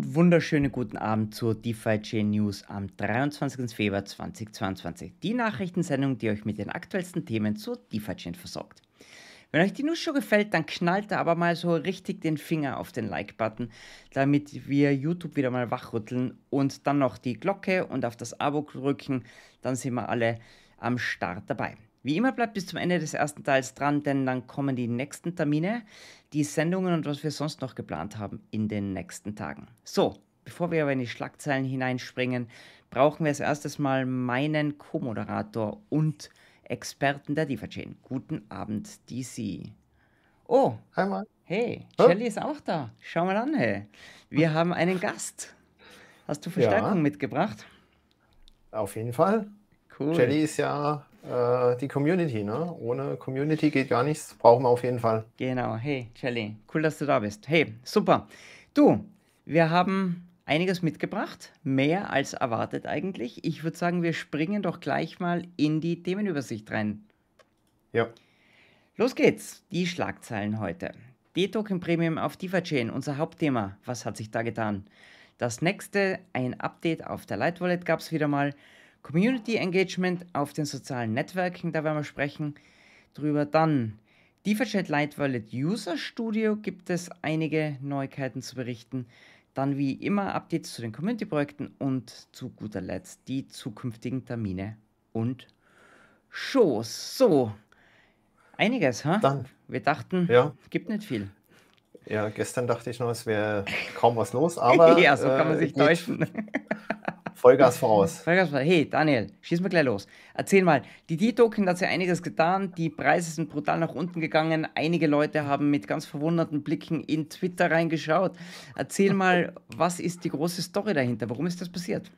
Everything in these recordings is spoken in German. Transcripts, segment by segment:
Und wunderschönen guten Abend zur DeFi Chain News am 23. Februar 2022. Die Nachrichtensendung, die euch mit den aktuellsten Themen zur DeFi Chain versorgt. Wenn euch die News schon gefällt, dann knallt da aber mal so richtig den Finger auf den Like-Button, damit wir YouTube wieder mal wachrütteln und dann noch die Glocke und auf das Abo drücken, dann sind wir alle am Start dabei. Wie immer bleibt bis zum Ende des ersten Teils dran, denn dann kommen die nächsten Termine, die Sendungen und was wir sonst noch geplant haben in den nächsten Tagen. So, bevor wir aber in die Schlagzeilen hineinspringen, brauchen wir als erstes mal meinen Co-Moderator und Experten der DeFi-Chain. Guten Abend, DC. Oh, Hi, Mann. hey? Shelly ist auch da. Schau mal an, hey. Wir haben einen Gast. Hast du Verstärkung Ja, mitgebracht? auf jeden Fall. Cool. Jelly ist ja äh, die Community, ne? Ohne Community geht gar nichts. Brauchen wir auf jeden Fall. Genau, hey, Jelly, cool, dass du da bist. Hey, super. Du, wir haben einiges mitgebracht, mehr als erwartet eigentlich. Ich würde sagen, wir springen doch gleich mal in die Themenübersicht rein. Ja. Los geht's, die Schlagzeilen heute. D-Token Premium auf DeFi-Chain, unser Hauptthema. Was hat sich da getan? Das nächste, ein Update auf der Light Wallet gab es wieder mal. Community Engagement auf den sozialen Netzwerken, da werden wir sprechen drüber. Dann DeFi-Chat Light Wallet User Studio gibt es einige Neuigkeiten zu berichten. Dann wie immer Updates zu den Community-Projekten und zu guter Letzt die zukünftigen Termine und Shows. So, einiges, ha? Dann, Wir dachten, ja. gibt nicht viel. Ja, gestern dachte ich noch, es wäre kaum was los, aber ja, so kann man äh, sich geht täuschen. Vollgas voraus. Vollgas voraus. Hey, Daniel, schieß mal gleich los. Erzähl mal, die D-Token hat ja einiges getan, die Preise sind brutal nach unten gegangen, einige Leute haben mit ganz verwunderten Blicken in Twitter reingeschaut. Erzähl mal, was ist die große Story dahinter? Warum ist das passiert?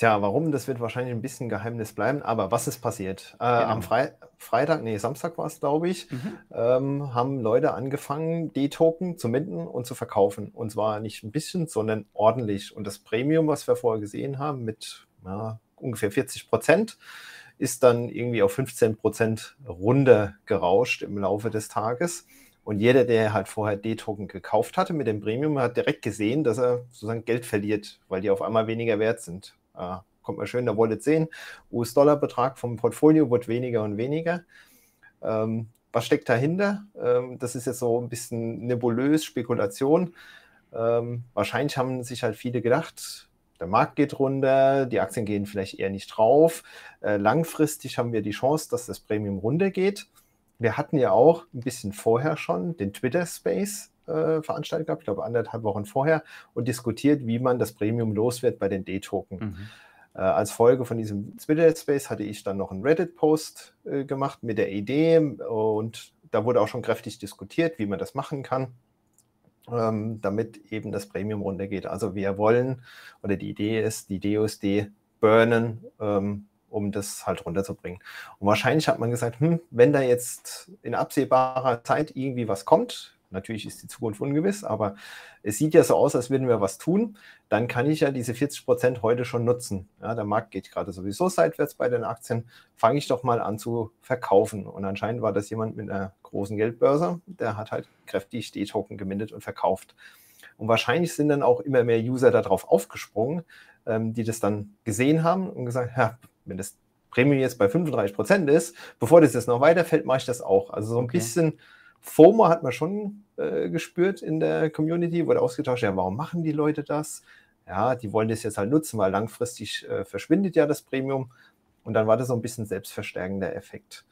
Tja, warum? Das wird wahrscheinlich ein bisschen Geheimnis bleiben, aber was ist passiert? Äh, Am Genau. Frei Freitag, nee, Samstag war es, glaube ich, Mhm. ähm, haben Leute angefangen, D-Token zu minden und zu verkaufen. Und zwar nicht ein bisschen, sondern ordentlich. Und das Premium, was wir vorher gesehen haben, mit ja, ungefähr 40 Prozent, ist dann irgendwie auf 15 Prozent runtergerauscht im Laufe des Tages. Und jeder, der halt vorher D-Token gekauft hatte mit dem Premium, hat direkt gesehen, dass er sozusagen Geld verliert, weil die auf einmal weniger wert sind. Äh, kommt man schön in der Wallet sehen. US-Dollar-Betrag vom Portfolio wird weniger und weniger. Ähm, was steckt dahinter? Ähm, das ist jetzt so ein bisschen nebulös, Spekulation. Ähm, wahrscheinlich haben sich halt viele gedacht, der Markt geht runter, die Aktien gehen vielleicht eher nicht drauf. Äh, langfristig haben wir die Chance, dass das Premium runtergeht. Wir hatten ja auch ein bisschen vorher schon den Twitter Space äh, veranstaltet gehabt, ich glaube anderthalb Wochen vorher, und diskutiert, wie man das Premium los wird bei den D-Token. Mhm. Äh, als Folge von diesem Twitter Space hatte ich dann noch einen Reddit-Post äh, gemacht mit der Idee und da wurde auch schon kräftig diskutiert, wie man das machen kann, ähm, damit eben das Premium runtergeht. Also wir wollen, oder die Idee ist, die DUSD burnen, ähm, um das halt runterzubringen. Und wahrscheinlich hat man gesagt, hm, wenn da jetzt in absehbarer Zeit irgendwie was kommt, natürlich ist die Zukunft ungewiss, aber es sieht ja so aus, als würden wir was tun, dann kann ich ja diese 40 Prozent heute schon nutzen. Ja, der Markt geht gerade sowieso seitwärts bei den Aktien, fange ich doch mal an zu verkaufen. Und anscheinend war das jemand mit einer großen Geldbörse, der hat halt kräftig die Token gemindet und verkauft. Und wahrscheinlich sind dann auch immer mehr User darauf aufgesprungen, ähm, die das dann gesehen haben und gesagt, ja, wenn das Premium jetzt bei 35 Prozent ist, bevor das jetzt noch weiterfällt, mache ich das auch. Also so ein Okay. bisschen FOMO hat man schon äh, gespürt in der Community, wurde ausgetauscht, ja, warum machen die Leute das? Ja, die wollen das jetzt halt nutzen, weil langfristig äh, verschwindet ja das Premium. Und dann war das so ein bisschen selbstverstärkender Effekt.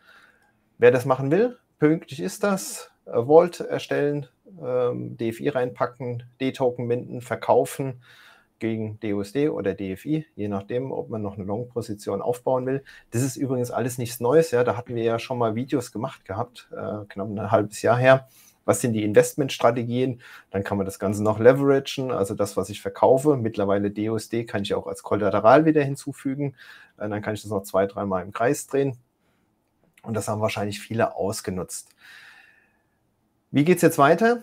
Wer das machen will, pünktlich ist das. Äh, Vault erstellen, ähm, DFI reinpacken, D-Token minden, verkaufen gegen DUSD oder DFI, je nachdem, ob man noch eine Long-Position aufbauen will. Das ist übrigens alles nichts Neues. Ja, da hatten wir ja schon mal Videos gemacht gehabt, äh, knapp ein halbes Jahr her. Was sind die Investmentstrategien? Dann kann man das Ganze noch leveragen, also das, was ich verkaufe. Mittlerweile DUSD kann ich auch als Kollateral wieder hinzufügen. Äh, dann kann ich das noch zwei, dreimal im Kreis drehen. Und das haben wahrscheinlich viele ausgenutzt. Wie geht es jetzt weiter?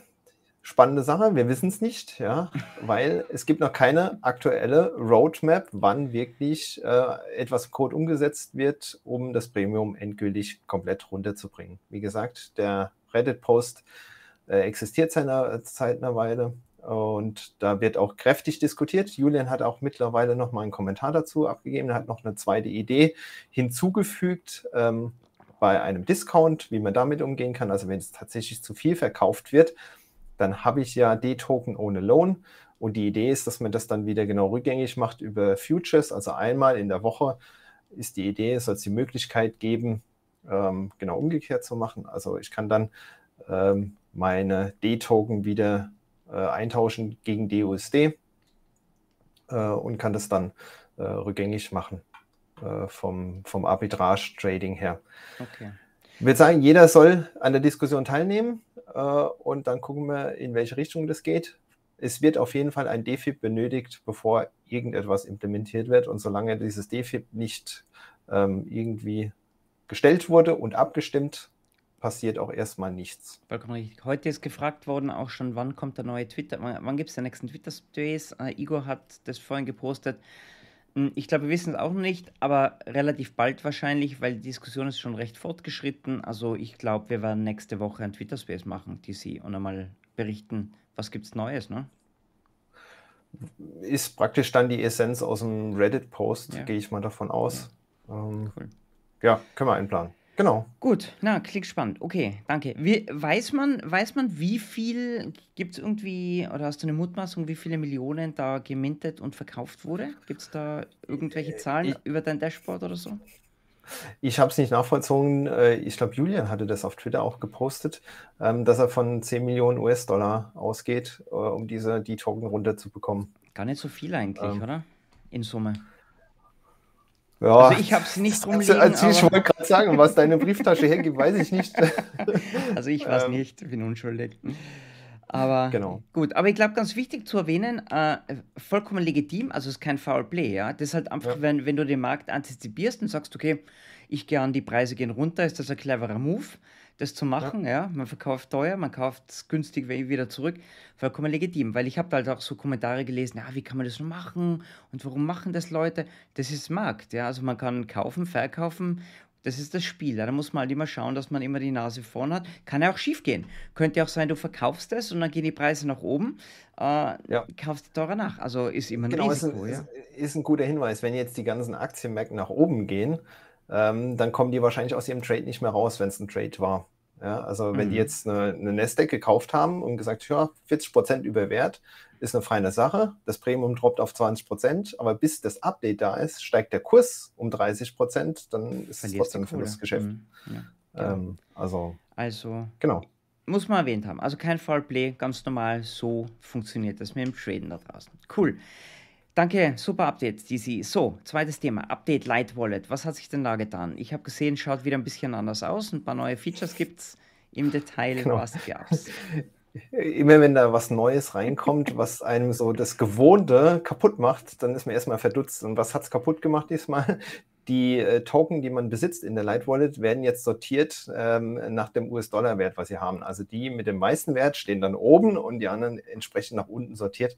Spannende Sache, wir wissen es nicht, ja, weil es gibt noch keine aktuelle Roadmap, wann wirklich äh, etwas Code umgesetzt wird, um das Premium endgültig komplett runterzubringen. Wie gesagt, der Reddit-Post äh, existiert seit einer, seit einer Weile. Und da wird auch kräftig diskutiert. Julian hat auch mittlerweile noch mal einen Kommentar dazu abgegeben. Er hat noch eine zweite Idee hinzugefügt ähm, bei einem Discount, wie man damit umgehen kann. Also wenn es tatsächlich zu viel verkauft wird, dann habe ich ja D-Token ohne Loan. Und die Idee ist, dass man das dann wieder genau rückgängig macht über Futures. Also einmal in der Woche ist die Idee, es soll es die Möglichkeit geben, ähm, genau umgekehrt zu machen. Also ich kann dann ähm, meine D-Token wieder äh, eintauschen gegen DUSD äh, und kann das dann äh, rückgängig machen äh, vom, vom Arbitrage-Trading her. Okay. Ich würde sagen, jeder soll an der Diskussion teilnehmen und dann gucken wir, in welche Richtung das geht. Es wird auf jeden Fall ein DFIP benötigt, bevor irgendetwas implementiert wird. Und solange dieses DFIP nicht ähm, irgendwie gestellt wurde und abgestimmt, passiert auch erstmal nichts. Heute ist gefragt worden, auch schon, wann kommt der neue Twitter, wann, wann gibt es den nächsten Twitter-Space? Äh, Igor hat das vorhin gepostet. Hm, ich glaube, wir wissen es auch noch nicht, aber relativ bald wahrscheinlich, weil die Diskussion ist schon recht fortgeschritten. Also ich glaube, wir werden nächste Woche ein Twitter-Space machen, DC, und einmal berichten, was gibt es Neues, ne? Ist praktisch dann die Essenz aus dem Reddit-Post, ja. gehe ich mal davon aus. Ja, ähm, cool. ja können wir einplanen. Genau. Gut, na, klingt spannend. Okay, danke. Wie, weiß, man, weiß man, wie viel, gibt es irgendwie, oder hast du eine Mutmaßung, wie viele Millionen da gemintet und verkauft wurde? Gibt es da irgendwelche äh, Zahlen ich, über dein Dashboard oder so? Ich habe es nicht nachvollzogen. Äh, ich glaube, Julian hatte das auf Twitter auch gepostet, ähm, dass er von 10 Millionen US-Dollar ausgeht, äh, um diese die Token runterzubekommen. Gar nicht so viel eigentlich, ähm, oder? In Summe. Ja, also ich habe es nicht rumliegen. Also, ich wollte gerade sagen, was deine Brieftasche hergibt, weiß ich nicht. also ich weiß ähm, nicht, bin unschuldig. Aber genau. gut, aber ich glaube, ganz wichtig zu erwähnen, äh, vollkommen legitim, also es ist kein Foul Play, ja. Das ist halt einfach, ja. wenn, wenn du den Markt antizipierst und sagst, okay, ich gehe an, die Preise gehen runter, ist das ein cleverer Move das zu machen. Ja. ja. Man verkauft teuer, man kauft es günstig wieder zurück. Vollkommen legitim, weil ich habe halt auch so Kommentare gelesen, ja, wie kann man das nur machen und warum machen das Leute? Das ist Markt, ja. Also man kann kaufen, verkaufen. Das ist das Spiel. Da muss man halt immer schauen, dass man immer die Nase vorn hat. Kann ja auch schief gehen. Könnte auch sein, du verkaufst es und dann gehen die Preise nach oben. Äh, ja. Kaufst du teurer nach. Also ist immer ein genau, Risiko. Ist ein, ja. ist ein guter Hinweis. Wenn jetzt die ganzen Aktienmärkte nach oben gehen, ähm, dann kommen die wahrscheinlich aus ihrem Trade nicht mehr raus, wenn es ein Trade war. Ja, also wenn mhm. die jetzt eine, eine Nasdaq gekauft haben und gesagt, ja, 40 Prozent über Wert, ist eine feine Sache. Das Premium droppt auf 20 Prozent, aber bis das Update da ist, steigt der Kurs um 30 Prozent, dann ist es trotzdem ein Verlustgeschäft. Mhm. Ja, ähm, genau. also, also, genau. Muss man erwähnt haben. Also kein Fallplay, ganz normal, so funktioniert das mit dem Traden da draußen. Cool. Danke, super Update, DC. So, zweites Thema, Update Light Wallet. Was hat sich denn da getan? Ich habe gesehen, schaut wieder ein bisschen anders aus. Ein paar neue Features gibt es. Im Detail, genau. was gab's? Immer wenn da was Neues reinkommt, was einem so das Gewohnte kaputt macht, dann ist man erstmal verdutzt. Und was hat es kaputt gemacht diesmal? Die äh, Token, die man besitzt in der Light Wallet, werden jetzt sortiert ähm, nach dem US-Dollar-Wert, was sie haben. Also die mit dem meisten Wert stehen dann oben und die anderen entsprechend nach unten sortiert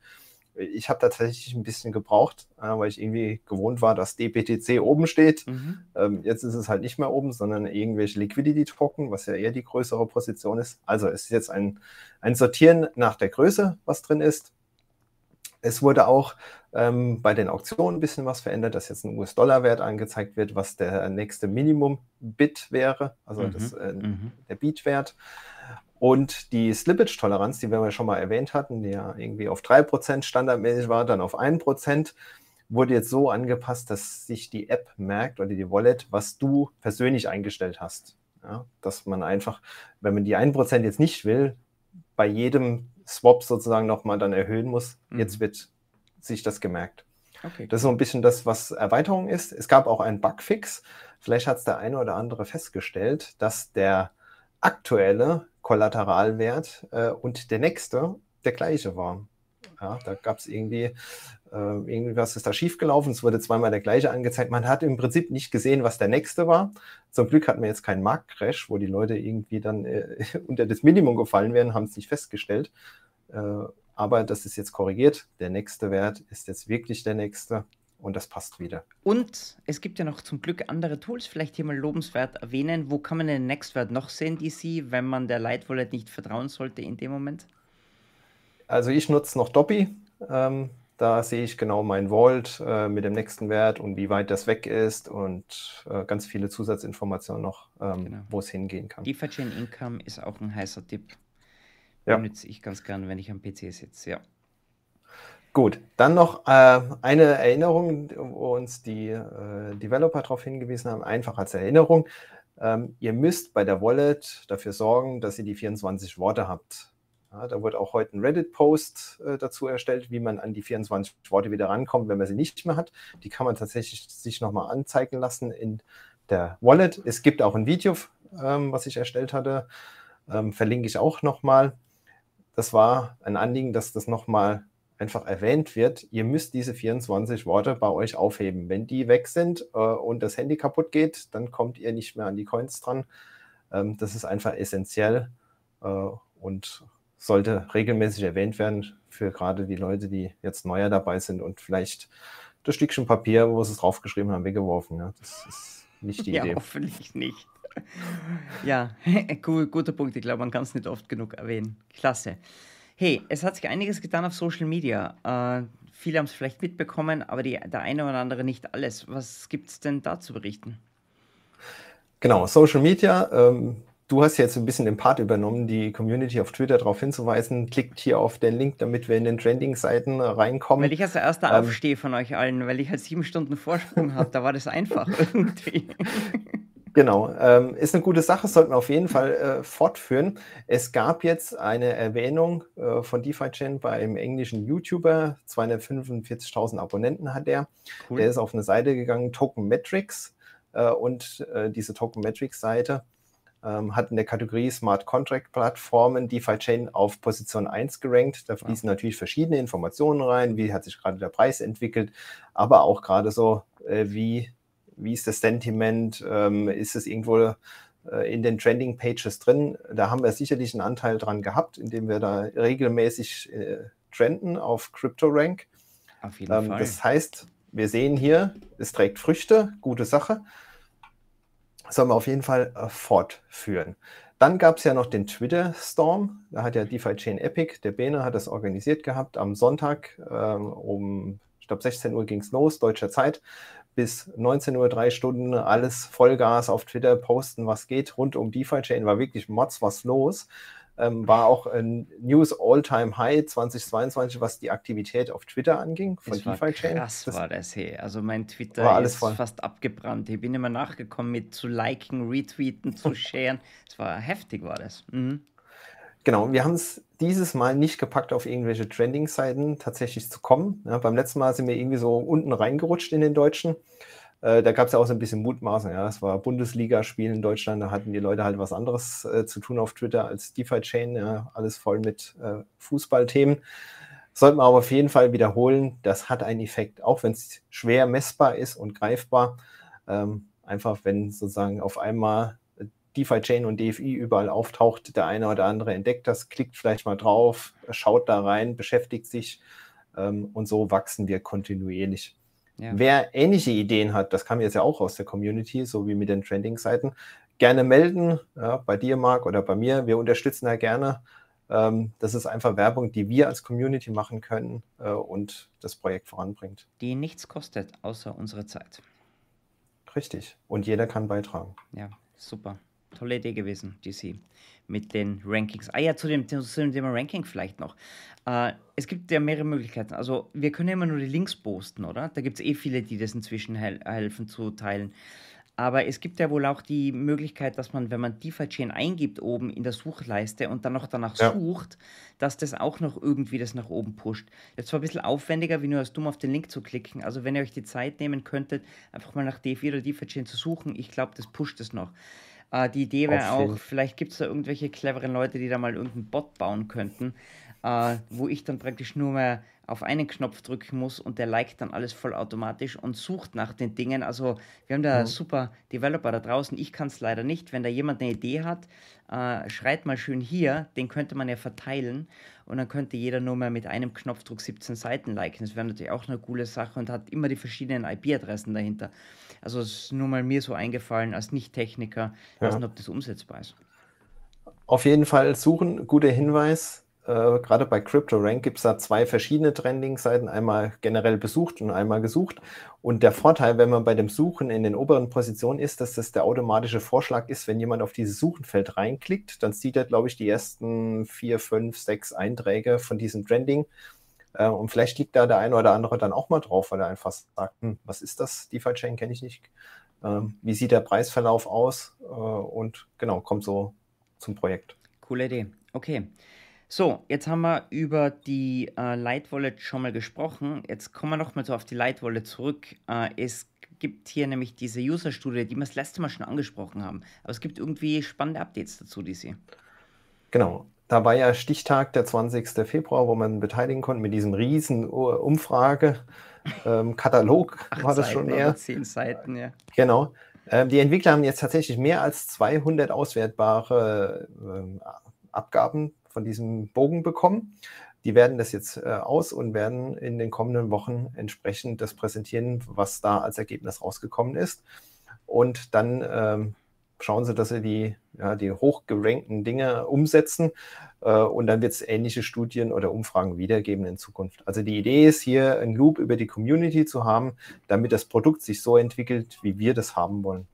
ich habe tatsächlich ein bisschen gebraucht, äh, weil ich irgendwie gewohnt war, dass DPTC oben steht. Mhm. Ähm, jetzt ist es halt nicht mehr oben, sondern irgendwelche Liquidity-Token, was ja eher die größere Position ist. Also es ist jetzt ein, ein Sortieren nach der Größe, was drin ist. Es wurde auch ähm, bei den Auktionen ein bisschen was verändert, dass jetzt ein US-Dollar-Wert angezeigt wird, was der nächste Minimum-Bit wäre, also mhm. das, äh, mhm. der Beat-Wert. Und die Slippage-Toleranz, die wir ja schon mal erwähnt hatten, die ja irgendwie auf 3% standardmäßig war, dann auf 1%, wurde jetzt so angepasst, dass sich die App merkt oder die Wallet, was du persönlich eingestellt hast. Ja, dass man einfach, wenn man die 1% jetzt nicht will, bei jedem Swap sozusagen nochmal dann erhöhen muss. Mhm. Jetzt wird sich das gemerkt. Okay. Das ist so ein bisschen das, was Erweiterung ist. Es gab auch einen Bugfix. Vielleicht hat es der eine oder andere festgestellt, dass der aktuelle Kollateralwert äh, und der nächste der gleiche war. Ja, da gab es irgendwie, äh, irgendwas ist da schiefgelaufen, es wurde zweimal der gleiche angezeigt. Man hat im Prinzip nicht gesehen, was der nächste war. Zum Glück hatten wir jetzt keinen Marktcrash, wo die Leute irgendwie dann äh, unter das Minimum gefallen wären, haben es nicht festgestellt. Äh, aber das ist jetzt korrigiert. Der nächste Wert ist jetzt wirklich der nächste und das passt wieder. Und es gibt ja noch zum Glück andere Tools, vielleicht hier mal lobenswert erwähnen. Wo kann man den Nextwert noch sehen, DC, wenn man der Light Wallet nicht vertrauen sollte in dem Moment? also ich nutze noch Doppy. Ähm, da sehe ich genau mein Vault äh, mit dem nächsten Wert und wie weit das weg ist und äh, ganz viele Zusatzinformationen noch, ähm, genau. wo es hingehen kann. DeFi-Chain Income ist auch ein heißer Tipp. Ja. Benutze ich ganz gern, wenn ich am PC sitze, ja. Gut, dann noch äh, eine Erinnerung, wo uns die äh, Developer darauf hingewiesen haben, einfach als Erinnerung. Ähm, ihr müsst bei der Wallet dafür sorgen, dass ihr die 24 Worte habt. Ja, da wurde auch heute ein Reddit-Post äh, dazu erstellt, wie man an die 24 Worte wieder rankommt, wenn man sie nicht mehr hat. Die kann man tatsächlich sich nochmal anzeigen lassen in der Wallet. Es gibt auch ein Video, ähm, was ich erstellt hatte, ähm, verlinke ich auch nochmal. Das war ein Anliegen, dass das nochmal einfach erwähnt wird. Ihr müsst diese 24 Worte bei euch aufheben. Wenn die weg sind äh, und das Handy kaputt geht, dann kommt ihr nicht mehr an die Coins dran. Ähm, das ist einfach essentiell äh, und sollte regelmäßig erwähnt werden für gerade die Leute, die jetzt neuer dabei sind und vielleicht das Stückchen Papier, wo sie es draufgeschrieben haben, weggeworfen. Ja, das ist nicht die ja, Idee. Hoffentlich nicht. ja, guter Punkt. Ich glaube, man kann es nicht oft genug erwähnen. Klasse. Hey, es hat sich einiges getan auf Social Media. Äh, viele haben es vielleicht mitbekommen, aber die, der eine oder andere nicht alles. Was gibt es denn da zu berichten? Genau, Social Media. Ähm, Du hast jetzt ein bisschen den Part übernommen, die Community auf Twitter darauf hinzuweisen. Klickt hier auf den Link, damit wir in den Trending-Seiten reinkommen. Weil ich als erster ähm, aufstehe von euch allen, weil ich halt sieben Stunden Vorsprung habe, da war das einfach irgendwie. Genau, ähm, ist eine gute Sache, sollten wir auf jeden Fall äh, fortführen. Es gab jetzt eine Erwähnung äh, von DeFi-Chain bei einem englischen YouTuber, 245.000 Abonnenten hat er. Cool. Der ist auf eine Seite gegangen, Token Metrics, äh, und äh, diese Token Metrics-Seite ähm, hat in der Kategorie Smart Contract Plattformen DeFi Chain auf Position 1 gerankt. Da fließen ja. natürlich verschiedene Informationen rein, wie hat sich gerade der Preis entwickelt, aber auch gerade so, äh, wie, wie ist das Sentiment, ähm, ist es irgendwo äh, in den Trending Pages drin. Da haben wir sicherlich einen Anteil dran gehabt, indem wir da regelmäßig äh, trenden auf CryptoRank. Auf jeden ähm, Fall. Das heißt, wir sehen hier, es trägt Früchte, gute Sache sollen wir auf jeden Fall äh, fortführen. Dann gab es ja noch den Twitter-Storm. Da hat ja DeFi Chain Epic, der Bene hat das organisiert gehabt am Sonntag ähm, um, ich glaube, 16 Uhr ging es los, deutscher Zeit. Bis 19 Uhr, drei Stunden, alles Vollgas auf Twitter posten, was geht. Rund um DeFi Chain war wirklich Mods was los ähm, war auch ein News All-Time High 2022, was die Aktivität auf Twitter anging von DeFi Chain. Krass das war das hey. Also mein Twitter war alles ist voll. fast abgebrannt. Ich bin immer nachgekommen mit zu liken, retweeten, zu sharen. Es war heftig, war das. Mhm. Genau, wir haben es dieses Mal nicht gepackt, auf irgendwelche Trending-Seiten tatsächlich zu kommen. Ja, beim letzten Mal sind wir irgendwie so unten reingerutscht in den Deutschen. Äh, da gab es ja auch so ein bisschen Mutmaßen. Ja, es war Bundesliga-Spiel in Deutschland, da hatten die Leute halt was anderes äh, zu tun auf Twitter als DeFi-Chain. Ja, alles voll mit äh, Fußballthemen. Sollten wir aber auf jeden Fall wiederholen, das hat einen Effekt, auch wenn es schwer messbar ist und greifbar. Ähm, einfach, wenn sozusagen auf einmal DeFi-Chain und DFI überall auftaucht, der eine oder andere entdeckt das, klickt vielleicht mal drauf, schaut da rein, beschäftigt sich ähm, und so wachsen wir kontinuierlich. Ja. Wer ähnliche Ideen hat, das kam jetzt ja auch aus der Community, so wie mit den Trending-Seiten, gerne melden, ja, bei dir, Marc, oder bei mir. Wir unterstützen da gerne. Ähm, das ist einfach Werbung, die wir als Community machen können äh, und das Projekt voranbringt. Die nichts kostet, außer unsere Zeit. Richtig. Und jeder kann beitragen. Ja, super. Tolle Idee gewesen, DC mit den Rankings. Ah ja, zu dem, zu dem Thema Ranking vielleicht noch. Äh, es gibt ja mehrere Möglichkeiten. Also wir können ja immer nur die Links posten, oder? Da gibt es eh viele, die das inzwischen hel helfen zu teilen. Aber es gibt ja wohl auch die Möglichkeit, dass man, wenn man DeFi-Chain eingibt oben in der Suchleiste und dann noch danach ja. sucht, dass das auch noch irgendwie das nach oben pusht. Jetzt zwar ein bisschen aufwendiger, wie nur als dumm auf den Link zu klicken. Also wenn ihr euch die Zeit nehmen könntet, einfach mal nach DeFi oder DeFi-Chain zu suchen, ich glaube, das pusht es noch. Äh, die Idee wäre auch, vielleicht gibt es da irgendwelche cleveren Leute, die da mal irgendeinen Bot bauen könnten, äh, wo ich dann praktisch nur mehr auf einen Knopf drücken muss und der liked dann alles vollautomatisch und sucht nach den Dingen. Also wir haben da mhm. super Developer da draußen. Ich kann es leider nicht. Wenn da jemand eine Idee hat, äh, schreit mal schön hier, den könnte man ja verteilen und dann könnte jeder nur mehr mit einem Knopfdruck 17 Seiten liken. Das wäre natürlich auch eine coole Sache und hat immer die verschiedenen IP-Adressen dahinter. Also es ist nur mal mir so eingefallen als Nicht-Techniker, ja. ob das umsetzbar ist. Auf jeden Fall suchen, guter Hinweis. Äh, gerade bei CryptoRank gibt es da zwei verschiedene Trending-Seiten, einmal generell besucht und einmal gesucht. Und der Vorteil, wenn man bei dem Suchen in den oberen Positionen ist, dass das der automatische Vorschlag ist, wenn jemand auf dieses Suchenfeld reinklickt, dann sieht er, glaube ich, die ersten vier, fünf, sechs Einträge von diesem Trending. Äh, und vielleicht liegt da der eine oder andere dann auch mal drauf, weil er einfach sagt, hm, was ist das? DeFi-Chain kenne ich nicht. Ähm, wie sieht der Preisverlauf aus? Äh, und genau, kommt so zum Projekt. Coole Idee. Okay. So, jetzt haben wir über die äh, Light Wallet schon mal gesprochen. Jetzt kommen wir nochmal so auf die Light Wallet zurück. Äh, es gibt hier nämlich diese User-Studie, die wir das letzte Mal schon angesprochen haben. Aber es gibt irgendwie spannende Updates dazu, die Sie. Genau. Da war ja Stichtag der 20. Februar, wo man beteiligen konnte mit diesem riesen Umfrage. Ähm, Katalog war das Seiten schon eher. Zehn Seiten, ja. Genau. Ähm, die Entwickler haben jetzt tatsächlich mehr als 200 auswertbare äh, Abgaben von diesem Bogen bekommen. Die werden das jetzt äh, aus und werden in den kommenden Wochen entsprechend das präsentieren, was da als Ergebnis rausgekommen ist. Und dann ähm, schauen sie, dass sie die, ja, die hochgerankten Dinge umsetzen. Äh, und dann wird es ähnliche Studien oder Umfragen wiedergeben in Zukunft. Also die Idee ist hier, ein Loop über die Community zu haben, damit das Produkt sich so entwickelt, wie wir das haben wollen.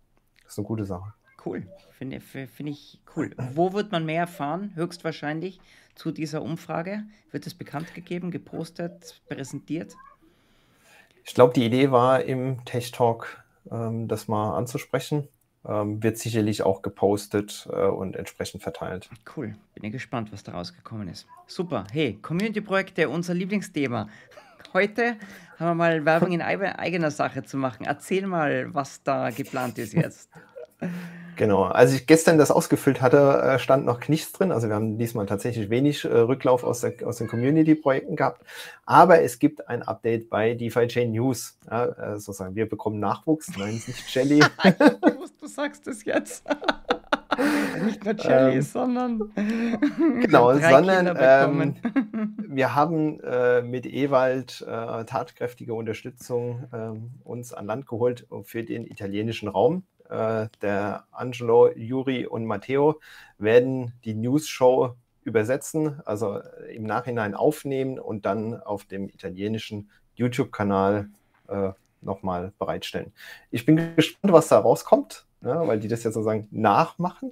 Das ist eine gute Sache. Cool. Finde find ich cool. Wo wird man mehr erfahren? Höchstwahrscheinlich zu dieser Umfrage. Wird es bekannt gegeben, gepostet, präsentiert? Ich glaube, die Idee war im Tech Talk, ähm, das mal anzusprechen. Ähm, wird sicherlich auch gepostet äh, und entsprechend verteilt. Cool. Bin ich gespannt, was da rausgekommen ist. Super. Hey, Community-Projekte, unser Lieblingsthema. Heute haben wir mal Werbung in eigener Sache zu machen. Erzähl mal, was da geplant ist jetzt. Genau, als ich gestern das ausgefüllt hatte, äh, stand noch nichts drin. Also wir haben diesmal tatsächlich wenig äh, Rücklauf aus, der, aus den Community-Projekten gehabt. Aber es gibt ein Update bei DeFi Chain News. Ja, äh, sozusagen, wir bekommen Nachwuchs. Nein, ist nicht Jelly. du sagst es jetzt. nicht nur Jelly, ähm, sondern genau, sondern ähm, wir haben äh, mit Ewald äh, tatkräftige Unterstützung äh, uns an Land geholt für den italienischen Raum. Äh, der Angelo, Juri und Matteo werden die News-Show übersetzen, also im Nachhinein aufnehmen und dann auf dem italienischen YouTube-Kanal äh, nochmal bereitstellen. Ich bin gespannt, was da rauskommt, ja, weil die das jetzt sozusagen nachmachen.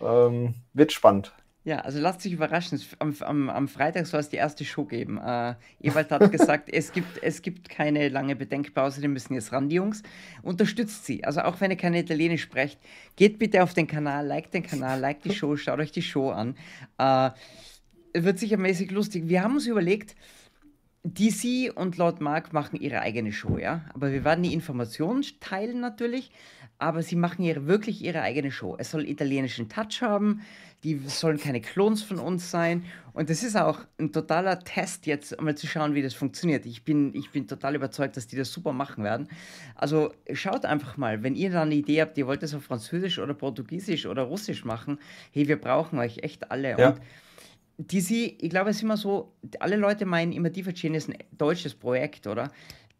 Ähm, wird spannend. Ja, also lasst sich überraschen. Am, am, am Freitag soll es die erste Show geben. Äh, Ewald hat gesagt, es gibt, es gibt keine lange Bedenkpause, die müssen jetzt ran, die Jungs. Unterstützt sie. Also auch wenn ihr kein Italienisch sprecht, geht bitte auf den Kanal, liked den Kanal, liked die Show, schaut euch die Show an. Äh, wird sicher mäßig lustig. Wir haben uns überlegt, DC und Lord Mark machen ihre eigene Show, ja. Aber wir werden die Informationen teilen natürlich, aber sie machen ihre, wirklich ihre eigene Show. Es soll italienischen Touch haben die sollen keine Klons von uns sein. Und das ist auch ein totaler Test jetzt, um mal zu schauen, wie das funktioniert. Ich bin, ich bin total überzeugt, dass die das super machen werden. Also schaut einfach mal, wenn ihr da eine Idee habt, ihr wollt das auf Französisch oder Portugiesisch oder Russisch machen, hey, wir brauchen euch echt alle. Ja. Und die sie, ich glaube, es ist immer so, alle Leute meinen immer, DeFi ist ein deutsches Projekt, oder?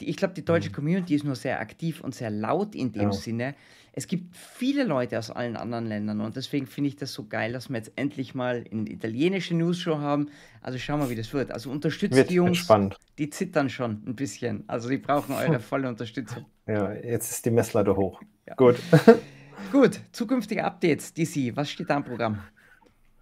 ich glaube, die deutsche mhm. Community ist nur sehr aktiv und sehr laut in dem ja. Sinne. Es gibt viele Leute aus allen anderen Ländern und deswegen finde ich das so geil, dass wir jetzt endlich mal eine italienische News-Show haben. Also schauen wir, wie das wird. Also unterstützt wird, die Jungs. Spannend. Die zittern schon ein bisschen. Also die brauchen eure volle Unterstützung. Ja, jetzt ist die Messlatte hoch. Ja. Gut. Gut, zukünftige Updates, DC. Was steht da im Programm?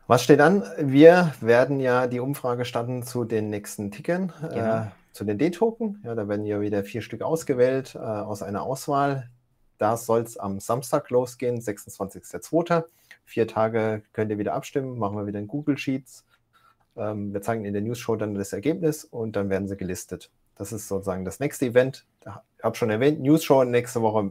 Was steht an? Wir werden ja die Umfrage starten zu den nächsten Tickern. Genau. Äh, zu den D-Token. Ja, da werden ja wieder vier Stück ausgewählt äh, aus einer Auswahl. Da soll es am Samstag losgehen, 26.02. Vier Tage könnt ihr wieder abstimmen, machen wir wieder in Google Sheets. Ähm, wir zeigen in der News Show dann das Ergebnis und dann werden sie gelistet. Das ist sozusagen das nächste Event. Ich habe schon erwähnt, News Show nächste Woche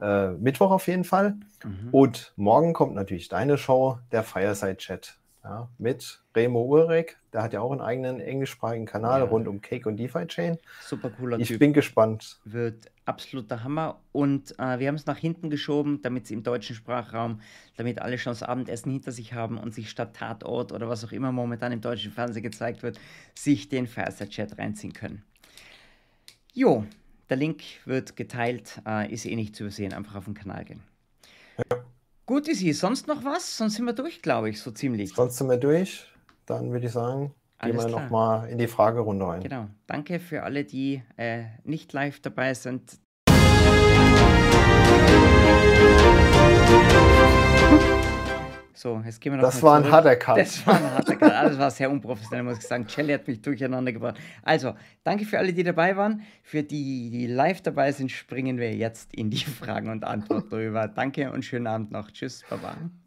äh, Mittwoch auf jeden Fall. Mhm. Und morgen kommt natürlich deine Show, der Fireside Chat ja, mit Remo Ulrich. Der hat ja auch einen eigenen englischsprachigen Kanal ja. rund um Cake und DeFi Chain. Super cooler ich Typ. Ich bin gespannt. Wird absoluter Hammer. Und äh, wir haben es nach hinten geschoben, damit es im deutschen Sprachraum, damit alle schon das Abendessen hinter sich haben und sich statt Tatort oder was auch immer momentan im deutschen Fernsehen gezeigt wird, sich den Fireside-Chat reinziehen können. Jo, der Link wird geteilt, äh, ist eh nicht zu übersehen, einfach auf den Kanal gehen. Ja. Gut, Isi, sonst noch was? Sonst sind wir durch, glaube ich, so ziemlich. Sonst sind wir durch. dann würde ich sagen, gehen wir nochmal in die Fragerunde rein. Genau. Danke für alle, die äh, nicht live dabei sind. So, jetzt gehen wir noch Das war ein harter Cut. Das war ein harter Cut. Das war sehr unprofessionell, muss ich sagen. Shelly hat mich durcheinander gebracht. Also, danke für alle, die dabei waren. Für die, die live dabei sind, springen wir jetzt in die Fragen und Antworten drüber. Danke und schönen Abend noch. Tschüss, Baba.